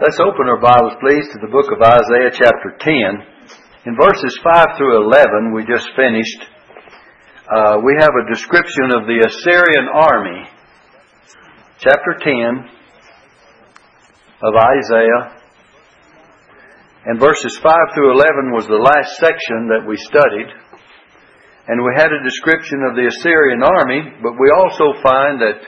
Let's open our Bibles, please, to the book of Isaiah, chapter 10. In verses 5 through 11, we just finished, uh, we have a description of the Assyrian army. Chapter 10 of Isaiah. And verses 5 through 11 was the last section that we studied. And we had a description of the Assyrian army, but we also find that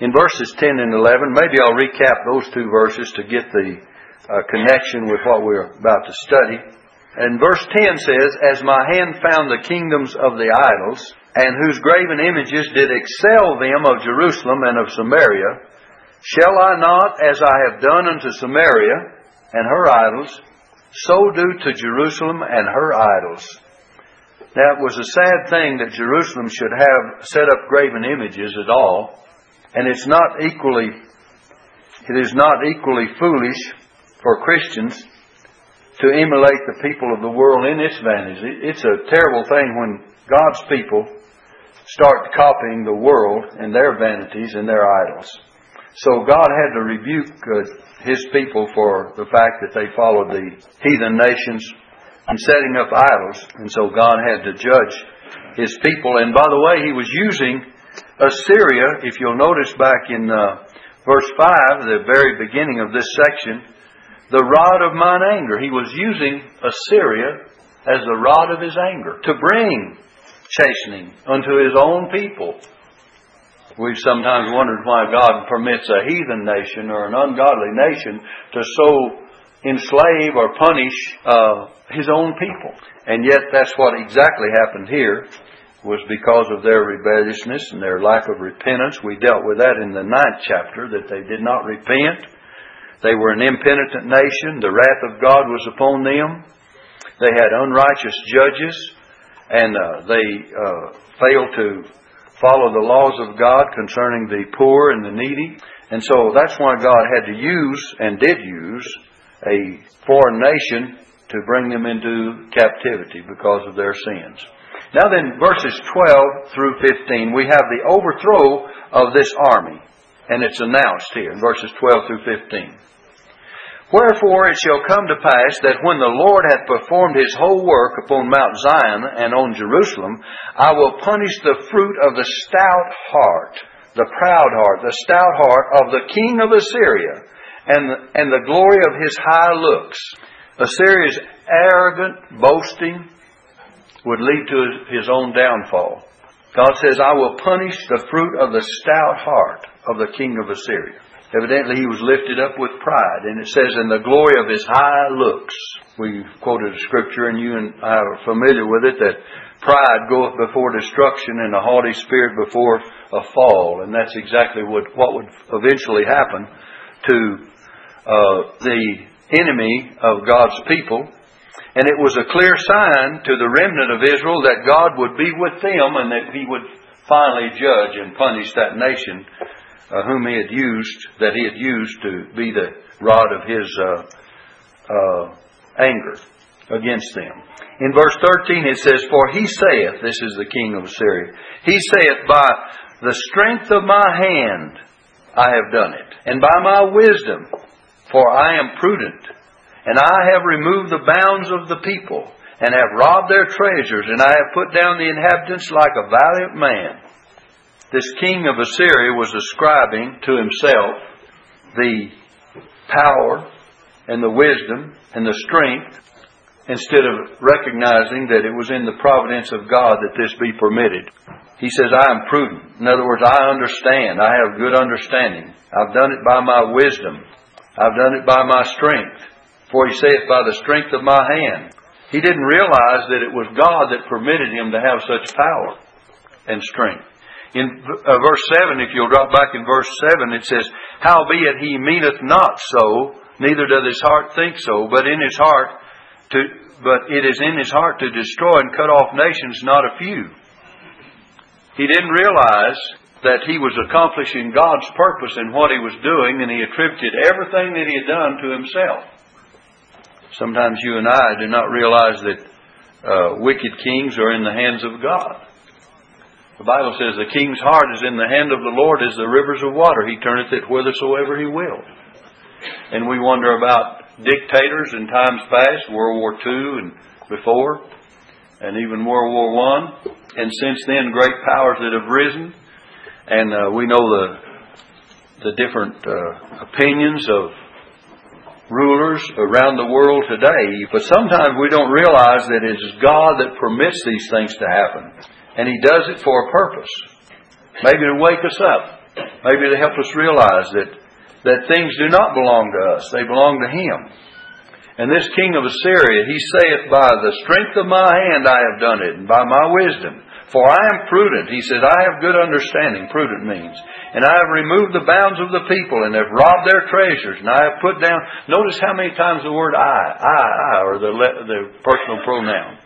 in verses 10 and 11, maybe I'll recap those two verses to get the uh, connection with what we're about to study. And verse 10 says, As my hand found the kingdoms of the idols, and whose graven images did excel them of Jerusalem and of Samaria, shall I not, as I have done unto Samaria and her idols, so do to Jerusalem and her idols? Now it was a sad thing that Jerusalem should have set up graven images at all, and it's not equally, it is not equally foolish for Christians to emulate the people of the world in its vanities. It's a terrible thing when God's people start copying the world and their vanities and their idols. So God had to rebuke uh, His people for the fact that they followed the heathen nations and setting up idols. And so God had to judge His people. And by the way, He was using Assyria, if you'll notice back in uh, verse 5, the very beginning of this section, the rod of mine anger. He was using Assyria as the rod of his anger to bring chastening unto his own people. We've sometimes wondered why God permits a heathen nation or an ungodly nation to so enslave or punish uh, his own people. And yet that's what exactly happened here was because of their rebelliousness and their lack of repentance. We dealt with that in the ninth chapter, that they did not repent. They were an impenitent nation. The wrath of God was upon them. They had unrighteous judges, and uh, they uh, failed to follow the laws of God concerning the poor and the needy. And so that's why God had to use, and did use, a foreign nation to bring them into captivity because of their sins. Now then, verses 12 through 15, we have the overthrow of this army. And it's announced here in verses 12 through 15. Wherefore it shall come to pass that when the Lord hath performed his whole work upon Mount Zion and on Jerusalem, I will punish the fruit of the stout heart, the proud heart, the stout heart of the king of Assyria, and, and the glory of his high looks. Assyria's arrogant, boasting, would lead to his own downfall. God says, I will punish the fruit of the stout heart of the king of Assyria. Evidently, he was lifted up with pride, and it says, in the glory of his high looks. We quoted a scripture, and you and I are familiar with it, that pride goeth before destruction, and a haughty spirit before a fall. And that's exactly what, what would eventually happen to uh, the enemy of God's people and it was a clear sign to the remnant of Israel that God would be with them and that He would finally judge and punish that nation uh, whom He had used, that He had used to be the rod of His uh, uh, anger against them. In verse 13 it says, For He saith, this is the king of Assyria, He saith, By the strength of my hand I have done it, and by my wisdom, for I am prudent and I have removed the bounds of the people, and have robbed their treasures, and I have put down the inhabitants like a valiant man. This king of Assyria was ascribing to himself the power and the wisdom and the strength instead of recognizing that it was in the providence of God that this be permitted. He says, I am prudent. In other words, I understand. I have good understanding. I've done it by my wisdom. I've done it by my strength. For he saith, By the strength of my hand. He didn't realize that it was God that permitted him to have such power and strength. In uh, verse 7, if you'll drop back in verse 7, it says, Howbeit he meaneth not so, neither doth his heart think so, but in his heart to, but it is in his heart to destroy and cut off nations, not a few. He didn't realize that he was accomplishing God's purpose in what he was doing, and he attributed everything that he had done to himself. Sometimes you and I do not realize that uh, wicked kings are in the hands of God. The Bible says the king's heart is in the hand of the Lord as the rivers of water. He turneth it whithersoever he will. And we wonder about dictators in times past, World War II and before, and even World War One. And since then, great powers that have risen. And uh, we know the the different uh, opinions of rulers around the world today, but sometimes we don't realize that it is God that permits these things to happen. And He does it for a purpose. Maybe to wake us up. Maybe to help us realize that, that things do not belong to us. They belong to Him. And this king of Assyria, he saith, By the strength of my hand I have done it, and by my wisdom. For I am prudent. He says, I have good understanding, prudent means. And I have removed the bounds of the people and have robbed their treasures. And I have put down, notice how many times the word I, I, I, or the, the personal pronoun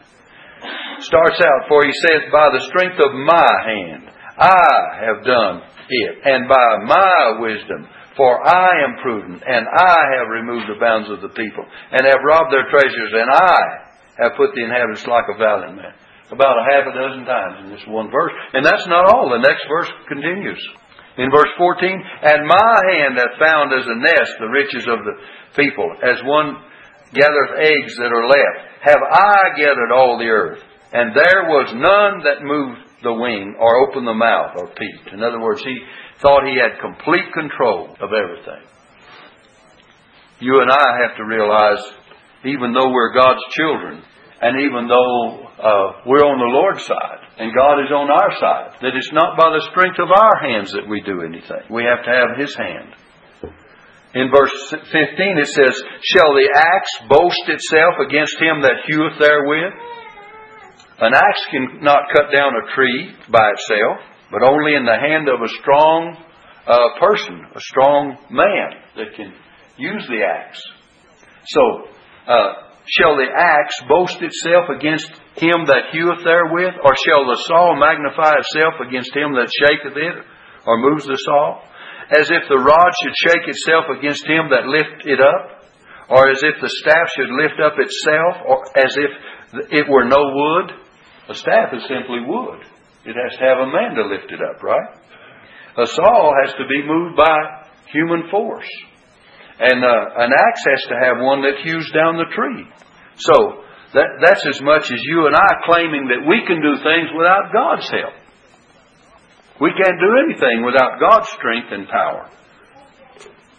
starts out, for he says, by the strength of my hand, I have done it. And by my wisdom, for I am prudent, and I have removed the bounds of the people, and have robbed their treasures, and I have put the inhabitants like a valiant man. About a half a dozen times in this one verse. And that's not all. The next verse continues. In verse 14, And my hand hath found as a nest the riches of the people, as one gathereth eggs that are left. Have I gathered all the earth, and there was none that moved the wing, or opened the mouth, or peeped. In other words, he thought he had complete control of everything. You and I have to realize, even though we're God's children, and even though uh, we're on the Lord's side and God is on our side, that it's not by the strength of our hands that we do anything. We have to have His hand. In verse 15 it says, Shall the axe boast itself against him that heweth therewith? An axe cannot cut down a tree by itself, but only in the hand of a strong uh, person, a strong man that can use the axe. So, uh, Shall the axe boast itself against him that heweth therewith? Or shall the saw magnify itself against him that shaketh it, or moves the saw? As if the rod should shake itself against him that lift it up? Or as if the staff should lift up itself, or as if it were no wood? A staff is simply wood. It has to have a man to lift it up, right? A saw has to be moved by human force. And uh, an axe has to have one that hews down the tree. So that, that's as much as you and I claiming that we can do things without God's help. We can't do anything without God's strength and power.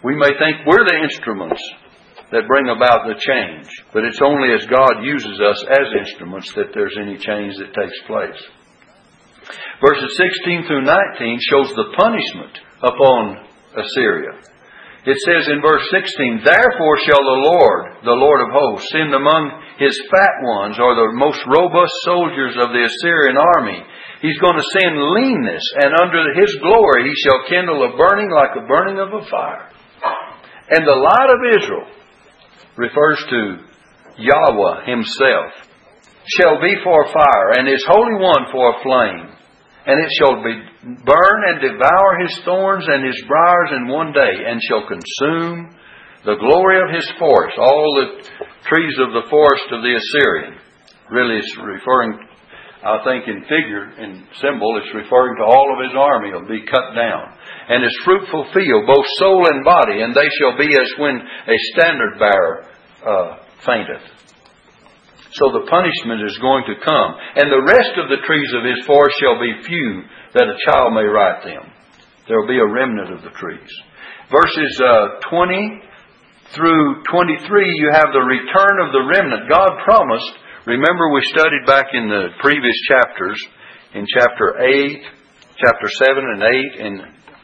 We may think we're the instruments that bring about the change, but it's only as God uses us as instruments that there's any change that takes place. Verses 16 through 19 shows the punishment upon Assyria. It says in verse 16, Therefore shall the Lord, the Lord of hosts, send among his fat ones, or the most robust soldiers of the Assyrian army. He's going to send leanness, and under his glory he shall kindle a burning like a burning of a fire. And the light of Israel refers to Yahweh himself, shall be for a fire, and his Holy One for a flame and it shall be burn and devour his thorns and his briars in one day, and shall consume the glory of his forest, all the trees of the forest of the Assyrian. Really, it's referring, I think, in figure, in symbol, it's referring to all of his army will be cut down. And his fruitful field, both soul and body, and they shall be as when a standard bearer uh, fainteth. So the punishment is going to come. And the rest of the trees of his forest shall be few, that a child may write them. There will be a remnant of the trees. Verses uh, 20 through 23, you have the return of the remnant. God promised, remember we studied back in the previous chapters, in chapter 8, chapter 7 and 8, and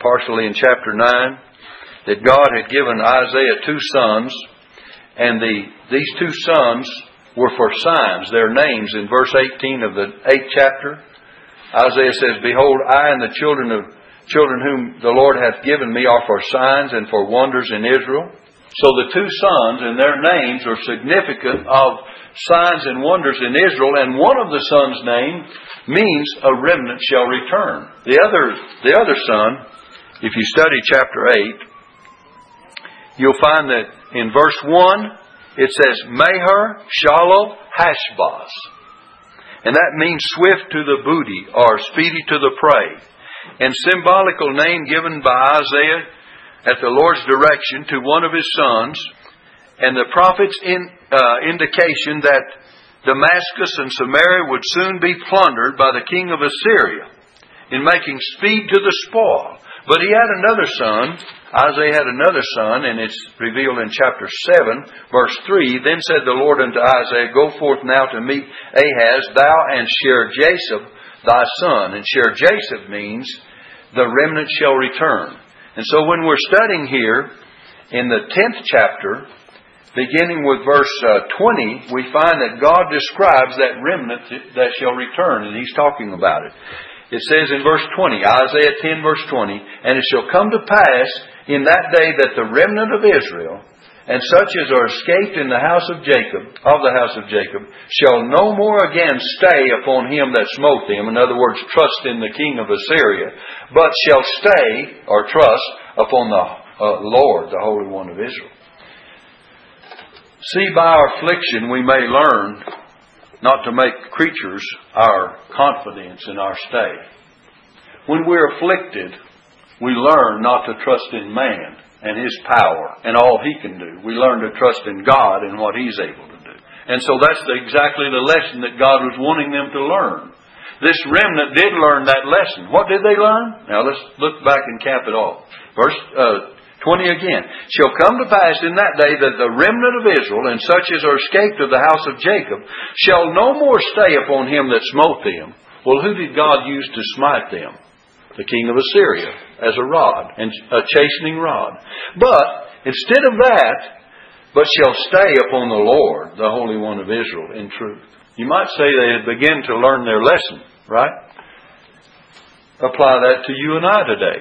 partially in chapter 9, that God had given Isaiah two sons, and the, these two sons were for signs, their names in verse 18 of the 8th chapter. Isaiah says, Behold, I and the children of children whom the Lord hath given me are for signs and for wonders in Israel. So the two sons and their names are significant of signs and wonders in Israel, and one of the sons' name means a remnant shall return. The other, the other son, if you study chapter 8, you'll find that in verse 1, it says Maher Shalom Hashbaz. And that means swift to the booty or speedy to the prey. And symbolical name given by Isaiah at the Lord's direction to one of his sons, and the prophet's in, uh, indication that Damascus and Samaria would soon be plundered by the king of Assyria in making speed to the spoil. But he had another son. Isaiah had another son, and it's revealed in chapter 7, verse 3. Then said the Lord unto Isaiah, Go forth now to meet Ahaz, thou and Shear-Jashub, thy son. And Shear-Jashub means the remnant shall return. And so when we're studying here in the 10th chapter, beginning with verse uh, 20, we find that God describes that remnant that shall return, and He's talking about it. It says in verse 20, Isaiah 10 verse 20, And it shall come to pass in that day that the remnant of Israel, and such as are escaped in the house of Jacob, of the house of Jacob, shall no more again stay upon him that smote them, in other words, trust in the king of Assyria, but shall stay, or trust, upon the uh, Lord, the Holy One of Israel. See, by our affliction we may learn not to make creatures our confidence and our stay. When we're afflicted, we learn not to trust in man and his power and all he can do. We learn to trust in God and what he's able to do. And so that's the, exactly the lesson that God was wanting them to learn. This remnant did learn that lesson. What did they learn? Now let's look back and cap it off. Verse uh, 20 again. Shall come to pass in that day that the remnant of Israel, and such as are escaped of the house of Jacob, shall no more stay upon him that smote them. Well, who did God use to smite them? The king of Assyria, as a rod, and a chastening rod. But, instead of that, but shall stay upon the Lord, the Holy One of Israel, in truth. You might say they had begun to learn their lesson, right? Apply that to you and I today.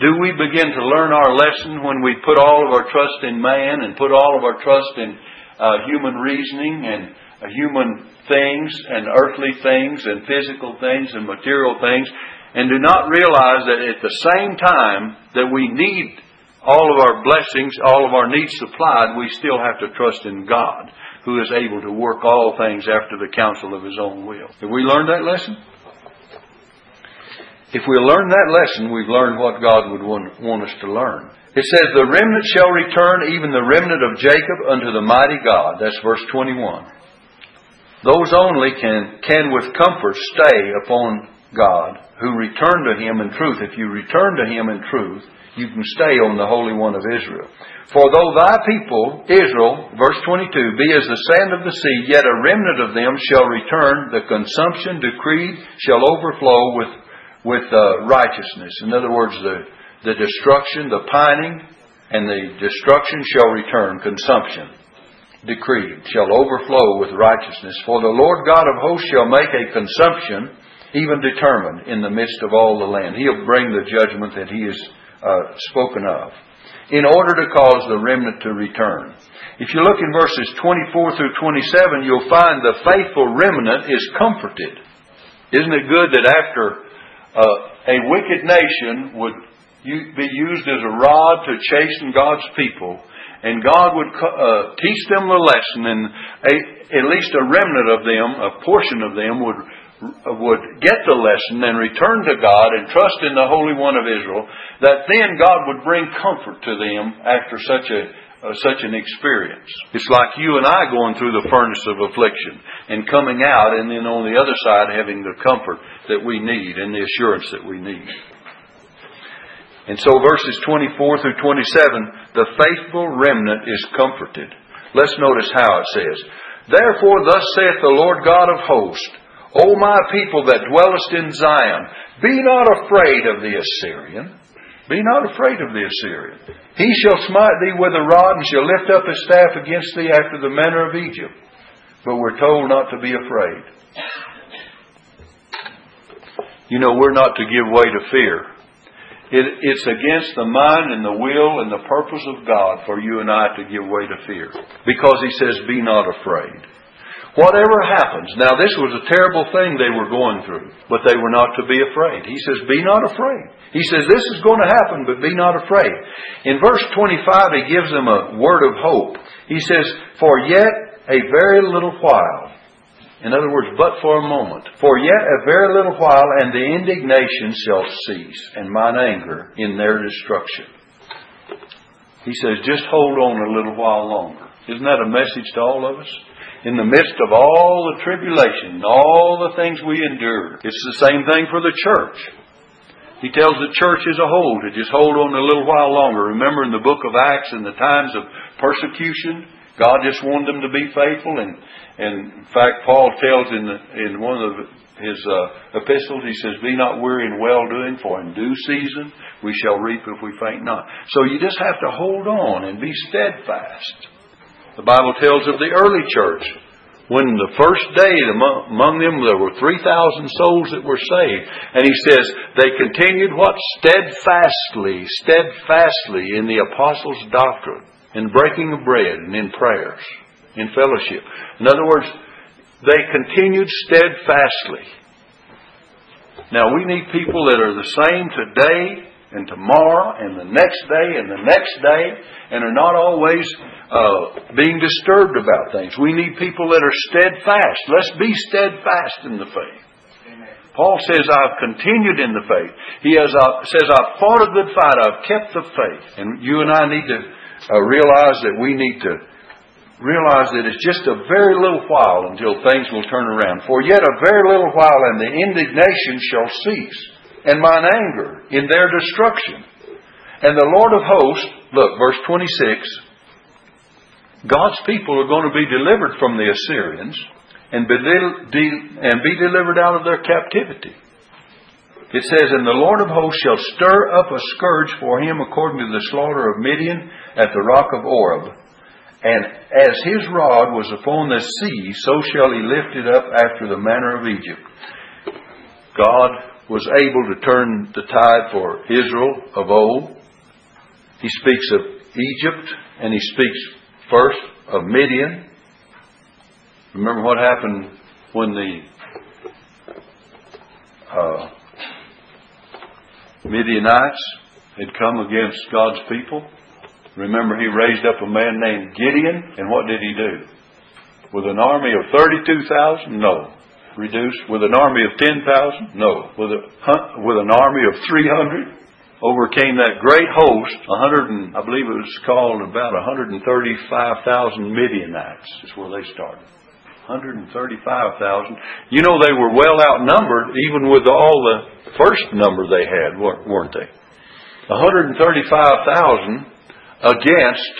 Do we begin to learn our lesson when we put all of our trust in man and put all of our trust in uh, human reasoning and uh, human things and earthly things and physical things and material things and do not realize that at the same time that we need all of our blessings, all of our needs supplied, we still have to trust in God who is able to work all things after the counsel of His own will. Have we learned that lesson? If we learn that lesson, we've learned what God would want us to learn. It says, The remnant shall return, even the remnant of Jacob, unto the mighty God. That's verse 21. Those only can, can with comfort stay upon God who return to Him in truth. If you return to Him in truth, you can stay on the Holy One of Israel. For though thy people, Israel, verse 22, be as the sand of the sea, yet a remnant of them shall return, the consumption decreed shall overflow with with uh, righteousness. In other words, the, the destruction, the pining, and the destruction shall return, consumption, decreed, shall overflow with righteousness. For the Lord God of hosts shall make a consumption even determined in the midst of all the land. He'll bring the judgment that he has uh, spoken of in order to cause the remnant to return. If you look in verses 24 through 27, you'll find the faithful remnant is comforted. Isn't it good that after uh, a wicked nation would be used as a rod to chasten God's people, and God would uh, teach them the lesson, and a, at least a remnant of them, a portion of them, would would get the lesson and return to God and trust in the Holy One of Israel, that then God would bring comfort to them after such a uh, such an experience. It's like you and I going through the furnace of affliction and coming out, and then on the other side having the comfort that we need and the assurance that we need. And so verses 24 through 27, the faithful remnant is comforted. Let's notice how it says, Therefore thus saith the Lord God of hosts, O my people that dwellest in Zion, be not afraid of the Assyrian. Be not afraid of the Assyrian. He shall smite thee with a rod and shall lift up his staff against thee after the manner of Egypt. But we're told not to be afraid. You know, we're not to give way to fear. It, it's against the mind and the will and the purpose of God for you and I to give way to fear. Because He says, be not afraid. Whatever happens. Now, this was a terrible thing they were going through, but they were not to be afraid. He says, Be not afraid. He says, This is going to happen, but be not afraid. In verse 25, he gives them a word of hope. He says, For yet a very little while. In other words, but for a moment. For yet a very little while, and the indignation shall cease, and mine anger in their destruction. He says, just hold on a little while longer. Isn't that a message to all of us? In the midst of all the tribulation, all the things we endure, it's the same thing for the church. He tells the church as a whole to just hold on a little while longer. Remember in the book of Acts, in the times of persecution, God just wanted them to be faithful. And, and in fact, Paul tells in, the, in one of his uh, epistles, he says, Be not weary in well doing, for in due season we shall reap if we faint not. So you just have to hold on and be steadfast. The Bible tells of the early church. When the first day among them there were 3,000 souls that were saved. And he says, they continued what? Steadfastly, steadfastly in the apostles' doctrine, in breaking of bread and in prayers, in fellowship. In other words, they continued steadfastly. Now we need people that are the same today and tomorrow and the next day and the next day and are not always uh, being disturbed about things. We need people that are steadfast. Let's be steadfast in the faith. Paul says, I've continued in the faith. He has, uh, says, I've fought a good fight. I've kept the faith. And you and I need to uh, realize that we need to realize that it's just a very little while until things will turn around. For yet a very little while and the indignation shall cease and mine anger in their destruction. And the Lord of hosts, look, verse 26, God's people are going to be delivered from the Assyrians and be, and be delivered out of their captivity. It says, And the Lord of hosts shall stir up a scourge for him according to the slaughter of Midian at the rock of Oreb. And as his rod was upon the sea, so shall he lift it up after the manner of Egypt. God was able to turn the tide for Israel of old. He speaks of Egypt and he speaks first of Midian. Remember what happened when the uh, Midianites had come against God's people? Remember, he raised up a man named Gideon, and what did he do? With an army of 32,000? No reduced with an army of 10,000? No. With, a, with an army of 300? Overcame that great host, 100 and, I believe it was called about 135,000 Midianites is where they started. 135,000. You know, they were well outnumbered even with all the first number they had, weren't they? 135,000 against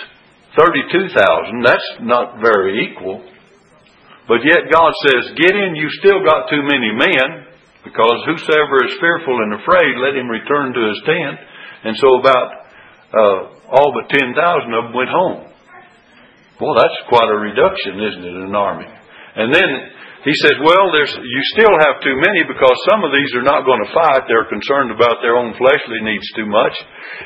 32,000. That's not very equal. But yet God says, Gideon, you still got too many men, because whosoever is fearful and afraid, let him return to his tent. And so about uh, all but 10,000 of them went home. Well, that's quite a reduction, isn't it, in an army? And then he says, well, there's, you still have too many because some of these are not going to fight. They're concerned about their own fleshly needs too much.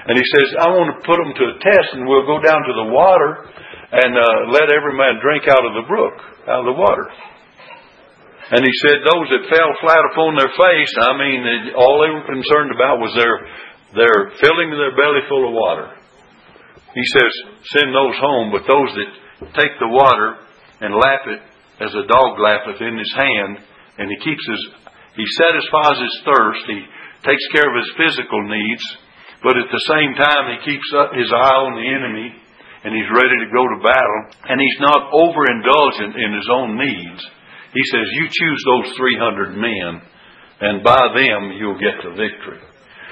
And he says, I want to put them to a test and we'll go down to the water and uh, let every man drink out of the brook out of the water. And he said those that fell flat upon their face, I mean, all they were concerned about was their, their filling their belly full of water. He says, send those home, but those that take the water and lap it as a dog lappeth in his hand, and he keeps his, he satisfies his thirst, he takes care of his physical needs, but at the same time he keeps up his eye on the enemy and he's ready to go to battle, and he's not overindulgent in his own needs. He says, You choose those 300 men, and by them you'll get the victory.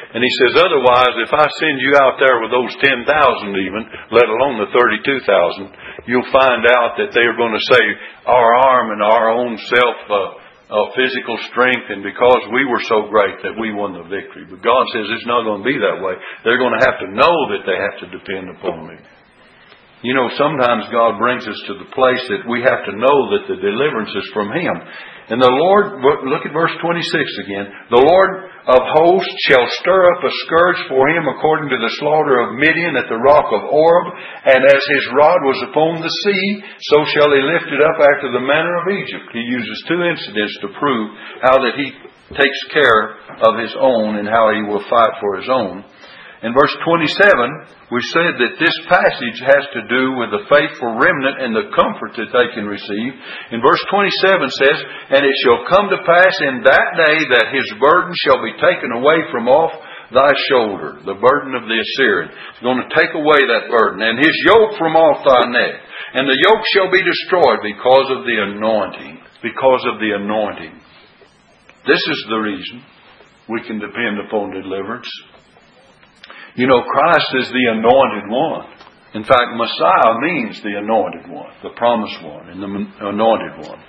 And he says, Otherwise, if I send you out there with those 10,000 even, let alone the 32,000, you'll find out that they are going to say, Our arm and our own self. Uh, uh, physical strength and because we were so great that we won the victory. But God says it's not going to be that way. They're going to have to know that they have to depend upon me. You know, sometimes God brings us to the place that we have to know that the deliverance is from Him. And the Lord, look at verse 26 again. The Lord of hosts shall stir up a scourge for him according to the slaughter of Midian at the rock of Oreb. And as his rod was upon the sea, so shall he lift it up after the manner of Egypt. He uses two incidents to prove how that he takes care of his own and how he will fight for his own. In verse 27, we said that this passage has to do with the faithful remnant and the comfort that they can receive. In verse 27 says, And it shall come to pass in that day that his burden shall be taken away from off thy shoulder, the burden of the Assyrian. He's going to take away that burden, and his yoke from off thy neck. And the yoke shall be destroyed because of the anointing. Because of the anointing. This is the reason we can depend upon deliverance. You know, Christ is the anointed one. In fact, Messiah means the anointed one, the promised one, and the anointed one.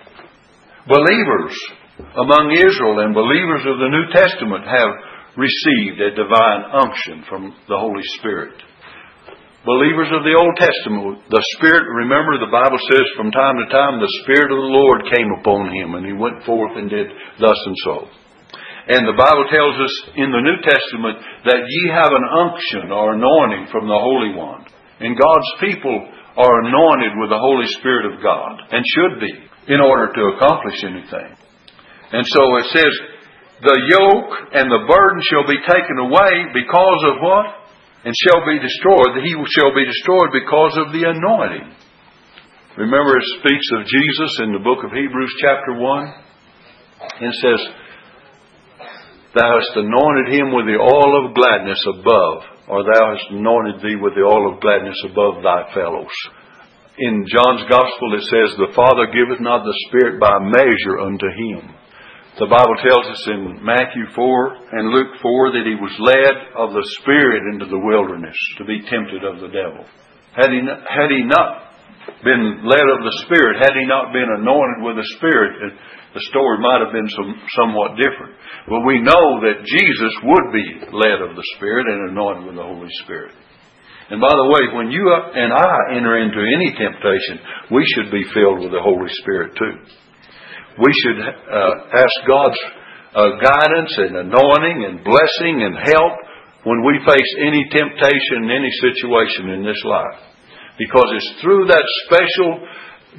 Believers among Israel and believers of the New Testament have received a divine unction from the Holy Spirit. Believers of the Old Testament, the Spirit, remember the Bible says from time to time the Spirit of the Lord came upon him and he went forth and did thus and so. And the Bible tells us in the New Testament that ye have an unction or anointing from the Holy One. And God's people are anointed with the Holy Spirit of God and should be in order to accomplish anything. And so it says, the yoke and the burden shall be taken away because of what? And shall be destroyed. He shall be destroyed because of the anointing. Remember, it speaks of Jesus in the book of Hebrews, chapter 1. It says, Thou hast anointed him with the oil of gladness above, or thou hast anointed thee with the oil of gladness above thy fellows. In John's Gospel it says, The Father giveth not the Spirit by measure unto him. The Bible tells us in Matthew 4 and Luke 4 that he was led of the Spirit into the wilderness to be tempted of the devil. Had he, not, had he not been led of the Spirit, had he not been anointed with the Spirit, the story might have been some, somewhat different. But we know that Jesus would be led of the Spirit and anointed with the Holy Spirit. And by the way, when you and I enter into any temptation, we should be filled with the Holy Spirit too we should uh, ask God's uh, guidance and anointing and blessing and help when we face any temptation any situation in this life. Because it's through that special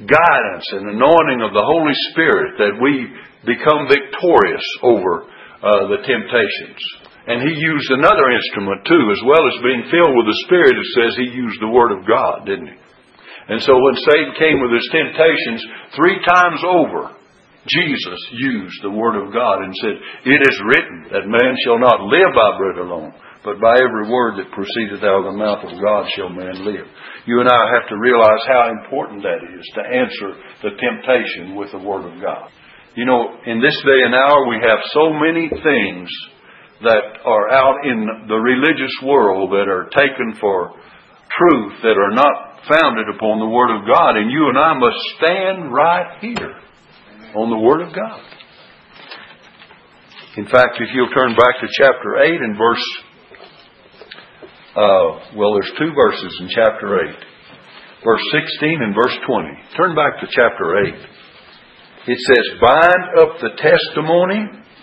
guidance and anointing of the Holy Spirit that we become victorious over uh, the temptations. And he used another instrument too, as well as being filled with the Spirit, it says he used the Word of God, didn't he? And so when Satan came with his temptations, three times over, Jesus used the Word of God and said, It is written that man shall not live by bread alone, but by every word that proceedeth out of the mouth of God shall man live. You and I have to realize how important that is to answer the temptation with the Word of God. You know, in this day and hour, we have so many things that are out in the religious world that are taken for truth that are not founded upon the Word of God, and you and I must stand right here on the Word of God. In fact, if you'll turn back to chapter 8 and verse, uh, well, there's two verses in chapter 8. Verse 16 and verse 20. Turn back to chapter 8. It says, Bind up the testimony,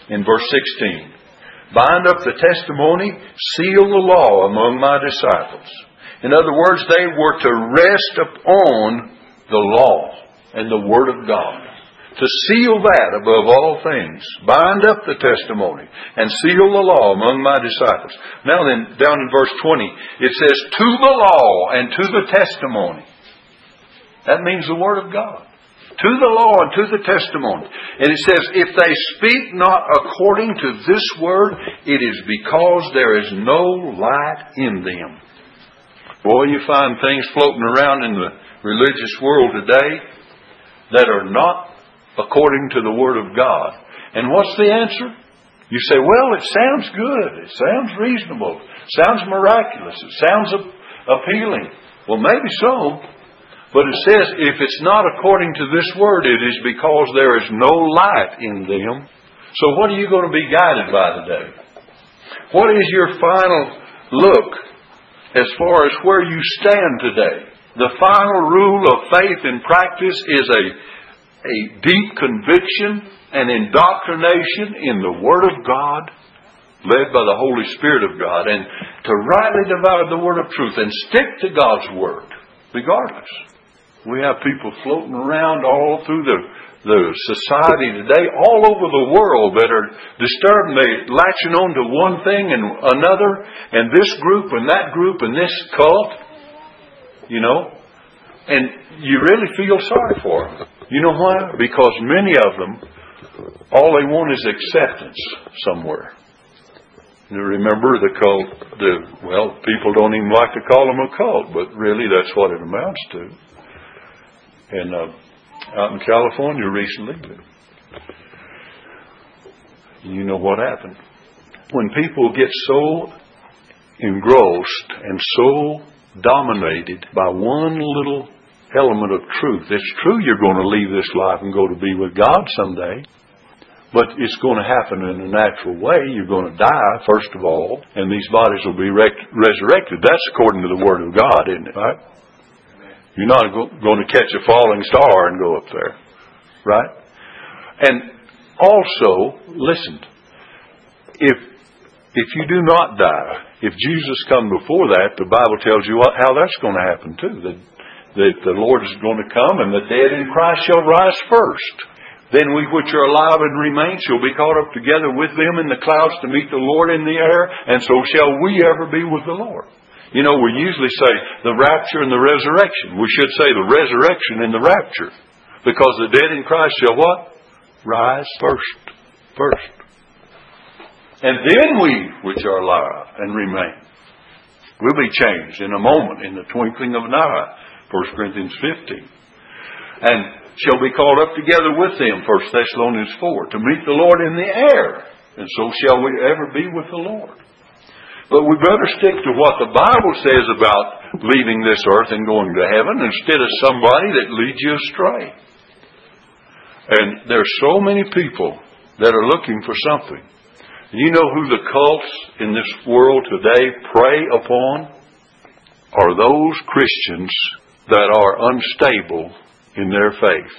in verse 16. Bind up the testimony, seal the law among my disciples. In other words, they were to rest upon the law and the Word of God to seal that above all things, bind up the testimony, and seal the law among my disciples. Now then, down in verse 20, it says, to the law and to the testimony. That means the Word of God. To the law and to the testimony. And it says, if they speak not according to this word, it is because there is no light in them. Boy, you find things floating around in the religious world today that are not according to the Word of God. And what's the answer? You say, well, it sounds good. It sounds reasonable. It sounds miraculous. It sounds appealing. Well, maybe so. But it says, if it's not according to this Word, it is because there is no light in them. So what are you going to be guided by today? What is your final look as far as where you stand today? The final rule of faith and practice is a a deep conviction and indoctrination in the Word of God, led by the Holy Spirit of God, and to rightly divide the Word of truth and stick to God's Word, regardless. We have people floating around all through the, the society today, all over the world, that are disturbed. They latching on to one thing and another, and this group and that group and this cult, you know, and you really feel sorry for them. You know why? Because many of them, all they want is acceptance somewhere. You remember the cult, the, well, people don't even like to call them a cult, but really that's what it amounts to. And uh, out in California recently, you know what happened. When people get so engrossed and so dominated by one little element of truth, it's true you're going to leave this life and go to be with God someday. But it's going to happen in a natural way. You're going to die, first of all, and these bodies will be rec- resurrected. That's according to the Word of God, isn't it? Right? You're not go- going to catch a falling star and go up there. Right? And also, listen, if, if you do not die, if Jesus come before that, the Bible tells you what, how that's going to happen too. That, that the Lord is going to come and the dead in Christ shall rise first. Then we which are alive and remain shall be caught up together with them in the clouds to meet the Lord in the air, and so shall we ever be with the Lord. You know, we usually say the rapture and the resurrection. We should say the resurrection and the rapture. Because the dead in Christ shall what? Rise first. First. And then we which are alive and remain will be changed in a moment, in the twinkling of an eye. 1 Corinthians 15. And shall be called up together with them, 1 Thessalonians 4, to meet the Lord in the air, and so shall we ever be with the Lord. But we better stick to what the Bible says about leaving this earth and going to heaven instead of somebody that leads you astray. And there's so many people that are looking for something. You know who the cults in this world today prey upon? Are those Christians that are unstable in their faith.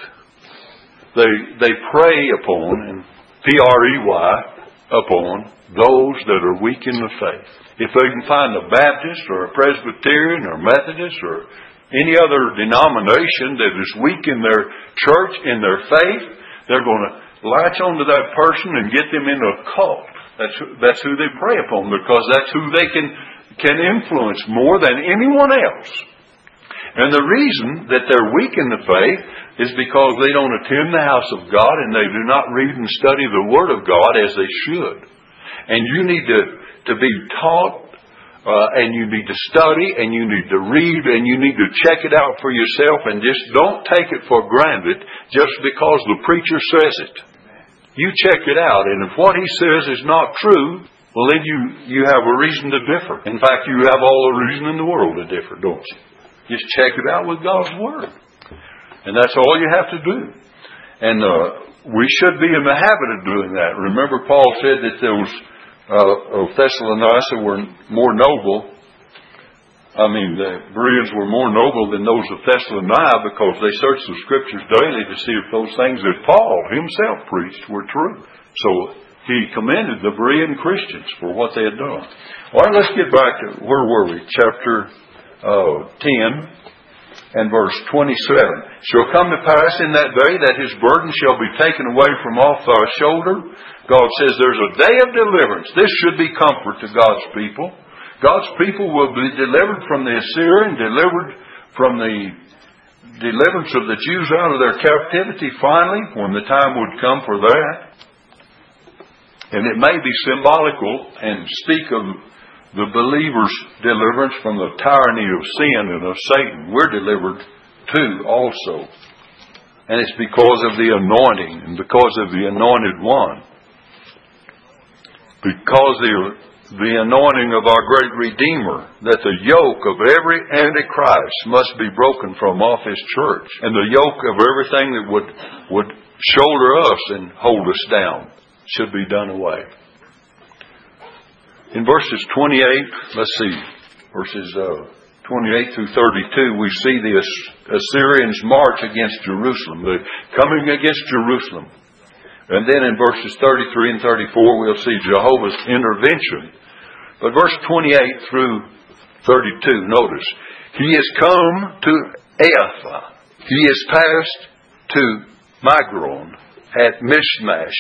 They, they prey upon, and P-R-E-Y, upon those that are weak in the faith. If they can find a Baptist or a Presbyterian or Methodist or any other denomination that is weak in their church, in their faith, they're going to latch onto that person and get them into a cult. That's who, that's who they prey upon because that's who they can, can influence more than anyone else. And the reason that they're weak in the faith is because they don't attend the house of God and they do not read and study the Word of God as they should. And you need to, to be taught uh, and you need to study and you need to read and you need to check it out for yourself and just don't take it for granted just because the preacher says it. You check it out and if what he says is not true, well then you, you have a reason to differ. In fact, you have all the reason in the world to differ, don't you? Just check it out with God's Word. And that's all you have to do. And uh, we should be in the habit of doing that. Remember, Paul said that those uh, of Thessalonica were more noble. I mean, the Bereans were more noble than those of Thessalonica because they searched the Scriptures daily to see if those things that Paul himself preached were true. So he commended the Berean Christians for what they had done. All right, let's get back to where were we? Chapter uh, 10 and verse 27. Shall come to pass in that day that his burden shall be taken away from off thy shoulder. God says there's a day of deliverance. This should be comfort to God's people. God's people will be delivered from the Assyrian, delivered from the deliverance of the Jews out of their captivity finally, when the time would come for that. And it may be symbolical and speak of the believer's deliverance from the tyranny of sin and of Satan. We're delivered too also. And it's because of the anointing and because of the anointed one. Because the, the anointing of our great Redeemer, that the yoke of every Antichrist must be broken from off His church. And the yoke of everything that would, would shoulder us and hold us down should be done away. In verses 28, let's see, verses uh, 28 through 32, we see the Assyrians march against Jerusalem. They're coming against Jerusalem. And then in verses 33 and 34, we'll see Jehovah's intervention. But verse 28 through 32, notice, He has come to Ephah. He has passed to Migron at Michmash.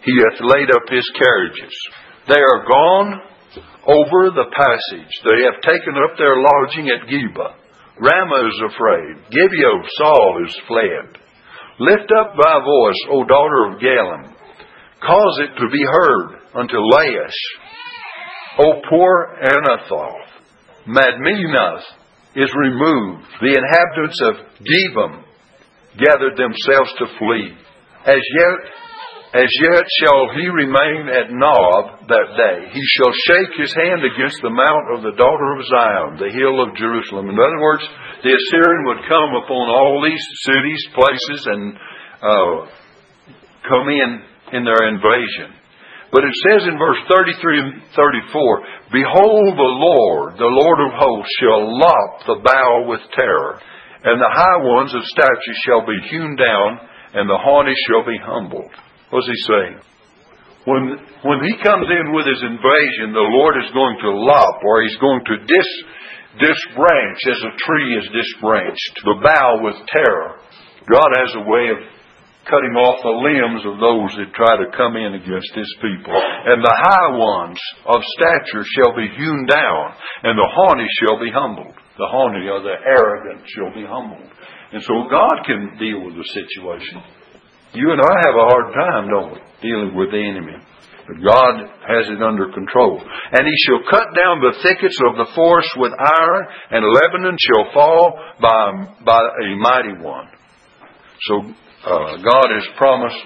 He hath laid up his carriages. They are gone over the passage. They have taken up their lodging at Geba. Ramah is afraid. Gibeah of Saul is fled. Lift up thy voice, O daughter of Gallim. Cause it to be heard unto Laish. O poor Anathoth, Madmenah is removed. The inhabitants of Gebim gathered themselves to flee. As yet, as yet shall he remain at Nob that day. He shall shake his hand against the mount of the daughter of Zion, the hill of Jerusalem. In other words, the Assyrian would come upon all these cities, places, and uh, come in in their invasion. But it says in verse 33 and 34, Behold the Lord, the Lord of hosts, shall lop the bough with terror, and the high ones of stature shall be hewn down, and the haughty shall be humbled. What's he saying? When, when he comes in with his invasion, the Lord is going to lop, or he's going to dis, disbranch as a tree is disbranched, the bough with terror. God has a way of cutting off the limbs of those that try to come in against his people. And the high ones of stature shall be hewn down, and the haughty shall be humbled. The haughty or the arrogant shall be humbled. And so God can deal with the situation. You and I have a hard time, don't we, dealing with the enemy. But God has it under control. And he shall cut down the thickets of the forest with iron, and Lebanon shall fall by, by a mighty one. So uh, God has promised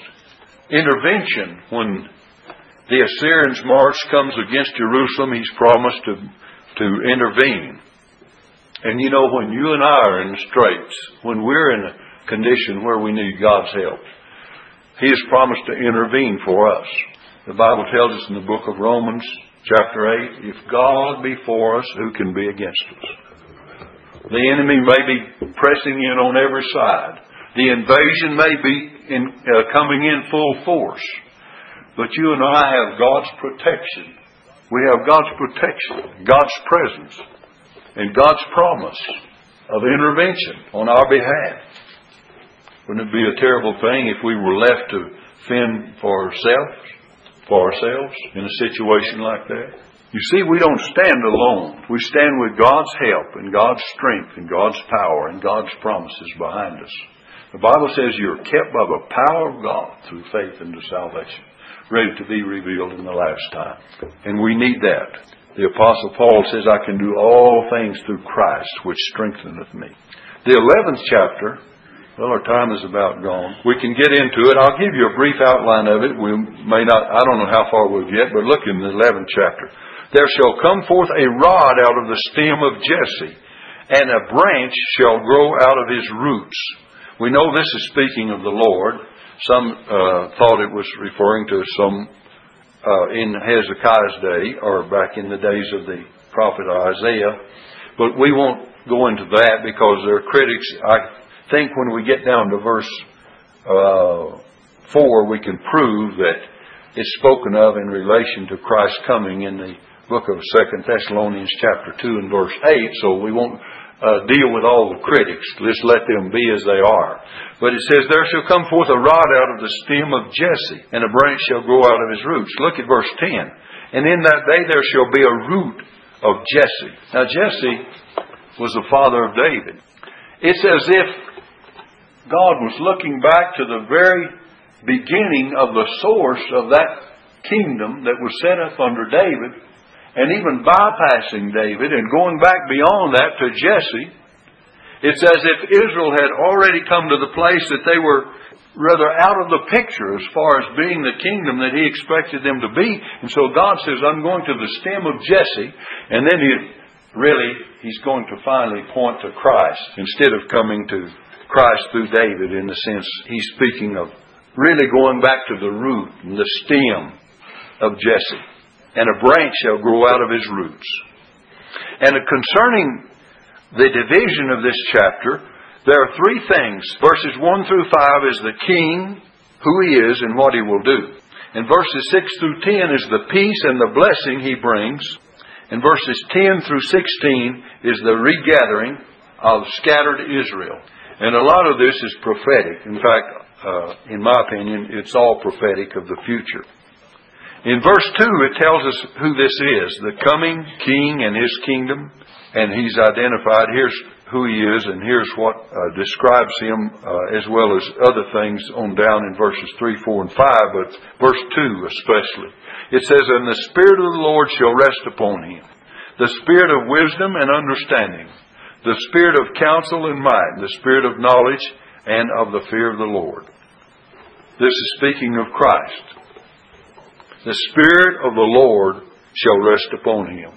intervention when the Assyrians' march comes against Jerusalem. He's promised to, to intervene. And you know, when you and I are in straits, when we're in a condition where we need God's help, He has promised to intervene for us. The Bible tells us in the book of Romans, chapter 8, if God be for us, who can be against us? The enemy may be pressing in on every side. The invasion may be in, uh, coming in full force. But you and I have God's protection. We have God's protection, God's presence, and God's promise of intervention on our behalf. Wouldn't it be a terrible thing if we were left to fend for ourselves, for ourselves in a situation like that? You see, we don't stand alone. We stand with God's help and God's strength and God's power and God's promises behind us. The Bible says you're kept by the power of God through faith into salvation, ready to be revealed in the last time. And we need that. The Apostle Paul says, I can do all things through Christ, which strengtheneth me. The 11th chapter, well, our time is about gone. We can get into it. I'll give you a brief outline of it. We may not, I don't know how far we'll get, but look in the 11th chapter. There shall come forth a rod out of the stem of Jesse, and a branch shall grow out of his roots. We know this is speaking of the Lord. Some uh, thought it was referring to some uh, in Hezekiah's day or back in the days of the prophet Isaiah. But we won't go into that because there are critics. I think when we get down to verse uh, 4, we can prove that it's spoken of in relation to Christ's coming in the book of Second Thessalonians chapter 2 and verse 8. So we won't uh, deal with all the critics. Just let them be as they are. But it says, There shall come forth a rod out of the stem of Jesse, and a branch shall grow out of his roots. Look at verse 10. And in that day there shall be a root of Jesse. Now, Jesse was the father of David. It's as if God was looking back to the very beginning of the source of that kingdom that was set up under David and even bypassing David and going back beyond that to Jesse, it's as if Israel had already come to the place that they were rather out of the picture as far as being the kingdom that he expected them to be. And so God says, I'm going to the stem of Jesse. And then he really, he's going to finally point to Christ instead of coming to Christ through David in the sense he's speaking of really going back to the root and the stem of Jesse and a branch shall grow out of his roots. And concerning the division of this chapter, there are three things. Verses 1 through 5 is the king, who he is, and what he will do. And verses 6 through 10 is the peace and the blessing he brings. And verses 10 through 16 is the regathering of scattered Israel. And a lot of this is prophetic. In fact, uh, in my opinion, it's all prophetic of the future. In verse 2, it tells us who this is the coming king and his kingdom. And he's identified. Here's who he is, and here's what uh, describes him, uh, as well as other things on down in verses 3, 4, and 5, but verse 2 especially. It says, And the Spirit of the Lord shall rest upon him, the Spirit of wisdom and understanding, the Spirit of counsel and might, the Spirit of knowledge and of the fear of the Lord. This is speaking of Christ. The Spirit of the Lord shall rest upon him.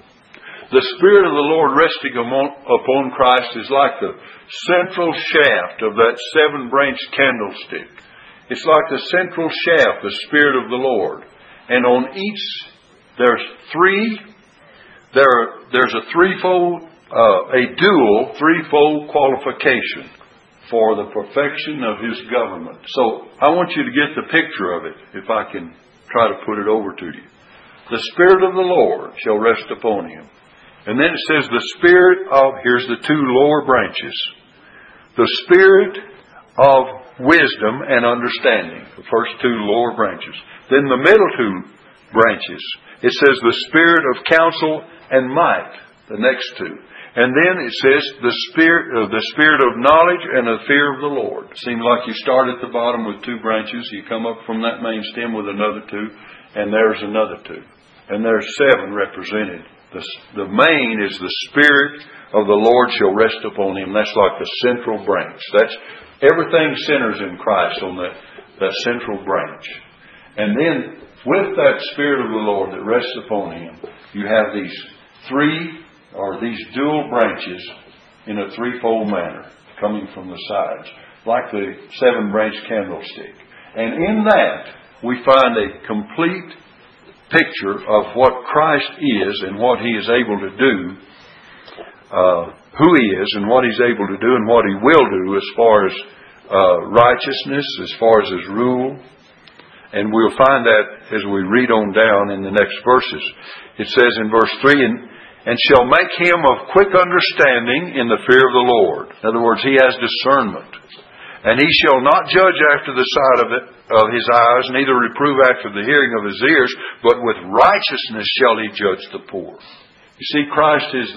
The Spirit of the Lord resting upon Christ is like the central shaft of that seven branched candlestick. It's like the central shaft, the Spirit of the Lord. And on each, there's three, there, there's a threefold, uh, a dual threefold qualification for the perfection of His government. So I want you to get the picture of it, if I can try to put it over to you. The Spirit of the Lord shall rest upon him. And then it says the spirit of, here's the two lower branches. The spirit of wisdom and understanding. The first two lower branches. Then the middle two branches. It says the spirit of counsel and might. The next two. And then it says the spirit, uh, the spirit of knowledge and the fear of the Lord. Seems like you start at the bottom with two branches, you come up from that main stem with another two, and there's another two. And there's seven represented the, the main is the Spirit of the Lord shall rest upon him. That's like the central branch. That's everything centers in Christ on that, that central branch. And then with that Spirit of the Lord that rests upon him, you have these three or these dual branches in a threefold manner coming from the sides, like the seven branch candlestick. And in that, we find a complete picture of what Christ is and what He is able to do, uh, who He is and what He's able to do and what He will do as far as uh, righteousness, as far as His rule. And we'll find that as we read on down in the next verses. It says in verse 3, and, and shall make him of quick understanding in the fear of the Lord. In other words, he has discernment. And he shall not judge after the sight of, it, of his eyes, neither reprove after the hearing of his ears, but with righteousness shall he judge the poor. You see, Christ is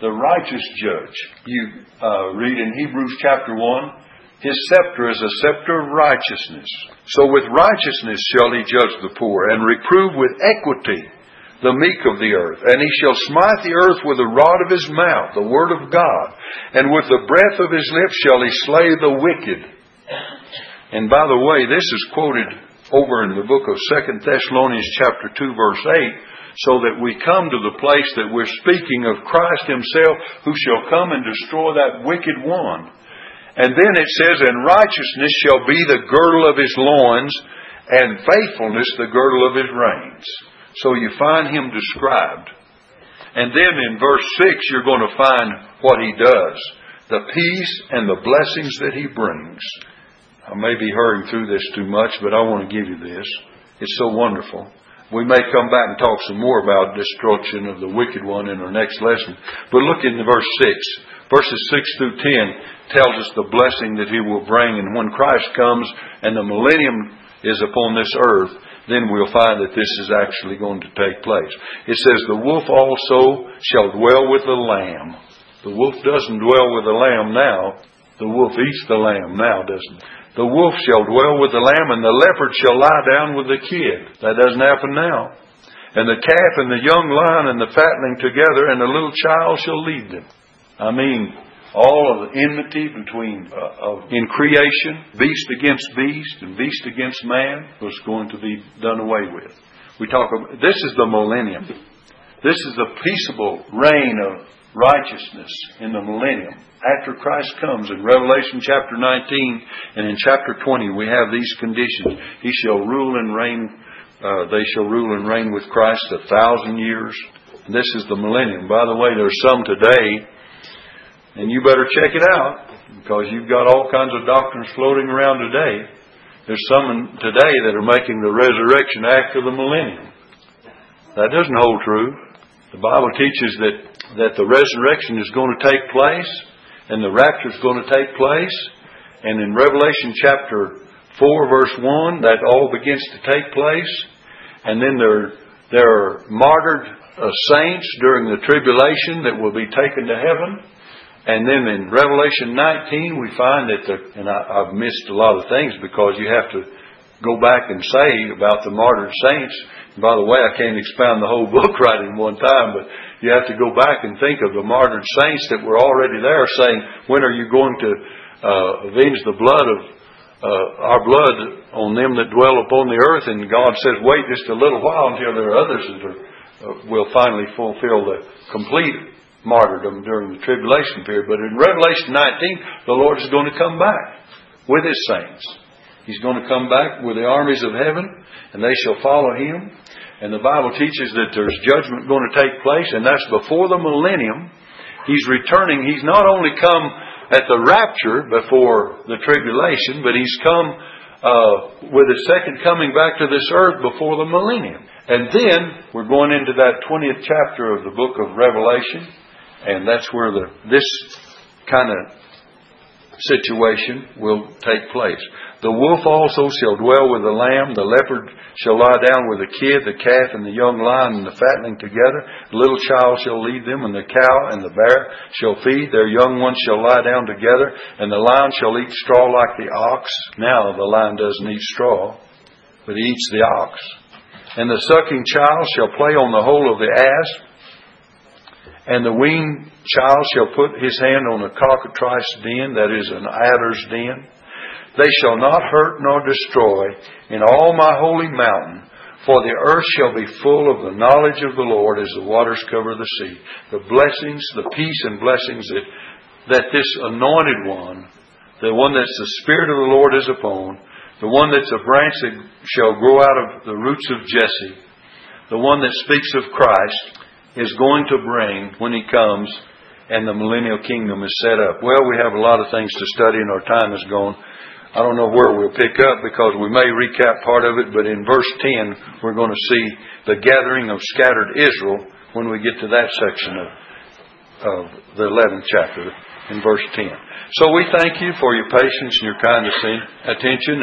the, righteous judge. You uh, read in Hebrews chapter 1, his scepter is a scepter of righteousness. So with righteousness shall he judge the poor, and reprove with equity the meek of the earth. And he shall smite the earth with the rod of his mouth, the word of God. And with the breath of his lips shall he slay the wicked. And by the way, this is quoted over in the book of Second Thessalonians chapter 2 verse 8 so that we come to the place that we're speaking of Christ himself who shall come and destroy that wicked one. And then it says, and righteousness shall be the girdle of his loins and faithfulness the girdle of his reins. So you find him described. And then in verse 6 you're going to find what he does. The peace and the blessings that he brings. I may be hurrying through this too much, but I want to give you this. It's so wonderful. We may come back and talk some more about destruction of the wicked one in our next lesson. But look in verse 6. Verses 6 through 10 tells us the blessing that he will bring. And when Christ comes and the millennium is upon this earth, then we'll find that this is actually going to take place. It says, The wolf also shall dwell with the lamb. The wolf doesn't dwell with the lamb now. The wolf eats the lamb now, doesn't it? The wolf shall dwell with the lamb, and the leopard shall lie down with the kid. That doesn't happen now. And the calf and the young lion and the fatling together, and the little child shall lead them. I mean, all of the enmity between uh, of, in creation, beast against beast and beast against man, was going to be done away with. We talk about this is the millennium. This is the peaceable reign of righteousness in the millennium. After Christ comes in Revelation chapter 19 and in chapter 20, we have these conditions. He shall rule and reign, uh, they shall rule and reign with Christ a thousand years. This is the millennium. By the way, there's some today, and you better check it out because you've got all kinds of doctrines floating around today. There's some today that are making the resurrection after the millennium. That doesn't hold true. The Bible teaches that, that the resurrection is going to take place and the rapture is going to take place. And in Revelation chapter 4 verse 1, that all begins to take place. And then there, there are martyred uh, saints during the tribulation that will be taken to heaven. And then in Revelation 19, we find that the, and I, I've missed a lot of things because you have to go back and say about the martyred saints. And by the way, I can't expound the whole book right in one time, but you have to go back and think of the martyred saints that were already there saying, when are you going to uh, avenge the blood of uh, our blood on them that dwell upon the earth? And God says, wait just a little while until there are others that are, uh, will finally fulfill the complete martyrdom during the tribulation period. But in Revelation 19, the Lord is going to come back with His saints. He's going to come back with the armies of heaven, and they shall follow Him. And the Bible teaches that there's judgment going to take place, and that's before the millennium. He's returning. He's not only come at the rapture before the tribulation, but He's come uh, with His second coming back to this earth before the millennium. And then we're going into that 20th chapter of the book of Revelation. And that's where the, this kind of situation will take place. The wolf also shall dwell with the lamb, the leopard shall lie down with the kid, the calf and the young lion and the fatling together. The little child shall lead them, and the cow and the bear shall feed. Their young ones shall lie down together, and the lion shall eat straw like the ox. Now the lion doesn't eat straw, but he eats the ox. And the sucking child shall play on the hole of the ass and the weaned child shall put his hand on a cockatrice den, that is an adder's den. They shall not hurt nor destroy in all my holy mountain, for the earth shall be full of the knowledge of the Lord as the waters cover the sea. The blessings, the peace and blessings that, that this anointed one, the one that the Spirit of the Lord is upon, the one that's a branch that shall grow out of the roots of Jesse, the one that speaks of Christ, is going to bring when He comes and the millennial kingdom is set up. Well, we have a lot of things to study and our time is gone. I don't know where we'll pick up because we may recap part of it, but in verse 10, we're going to see the gathering of scattered Israel when we get to that section of, of the 11th chapter in verse 10. So we thank you for your patience and your kind attention.